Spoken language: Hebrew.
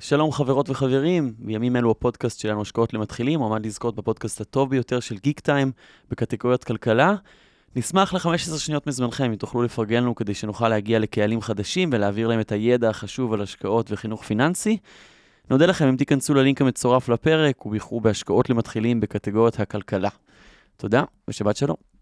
שלום חברות וחברים, בימים אלו הפודקאסט שלנו השקעות למתחילים, עומד לזכות בפודקאסט הטוב ביותר של גיק טיים בקטגוריית כלכלה. נשמח ל-15 שניות מזמנכם אם תוכלו לפרגן לנו כדי שנוכל להגיע לקהלים חדשים ולהעביר להם את הידע החשוב על השקעות וחינוך פיננסי. נודה לכם אם תיכנסו ללינק המצורף לפרק ובחרו בהשקעות למתחילים בקטגוריית הכלכלה. תודה ושבת שלום.